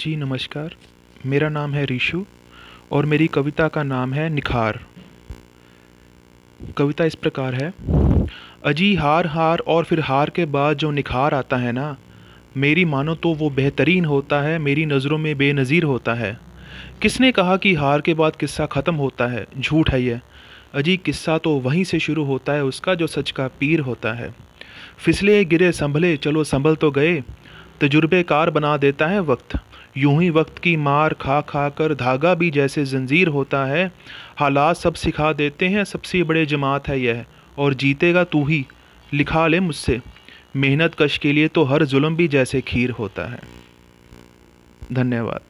जी नमस्कार। मेरा नाम है रीशु और मेरी कविता का नाम है निखार। कविता इस प्रकार है। अजी हार हार और फिर हार के बाद जो निखार आता है ना, मेरी मानो तो वो बेहतरीन होता है, मेरी नज़रों में बेनज़ीर होता है। किसने कहा कि हार के बाद किस्सा ख़त्म होता है? झूठ है ये। अजी किस्सा तो वहीं से शुरू होता है, उसका जो सच का पीर होता है। फिसले, गिरे, संभले, चलो संभल तो गए। तजुर्बेकार बना देता है वक्त। यूँ ही वक्त की मार खा खा कर धागा भी जैसे जंजीर होता है। हालात सब सिखा देते हैं, सबसे बड़े जमात है यह, और जीतेगा तू ही। लिखा ले मुझसे, मेहनत कश के लिए तो हर जुल्म भी जैसे खीर होता है। धन्यवाद।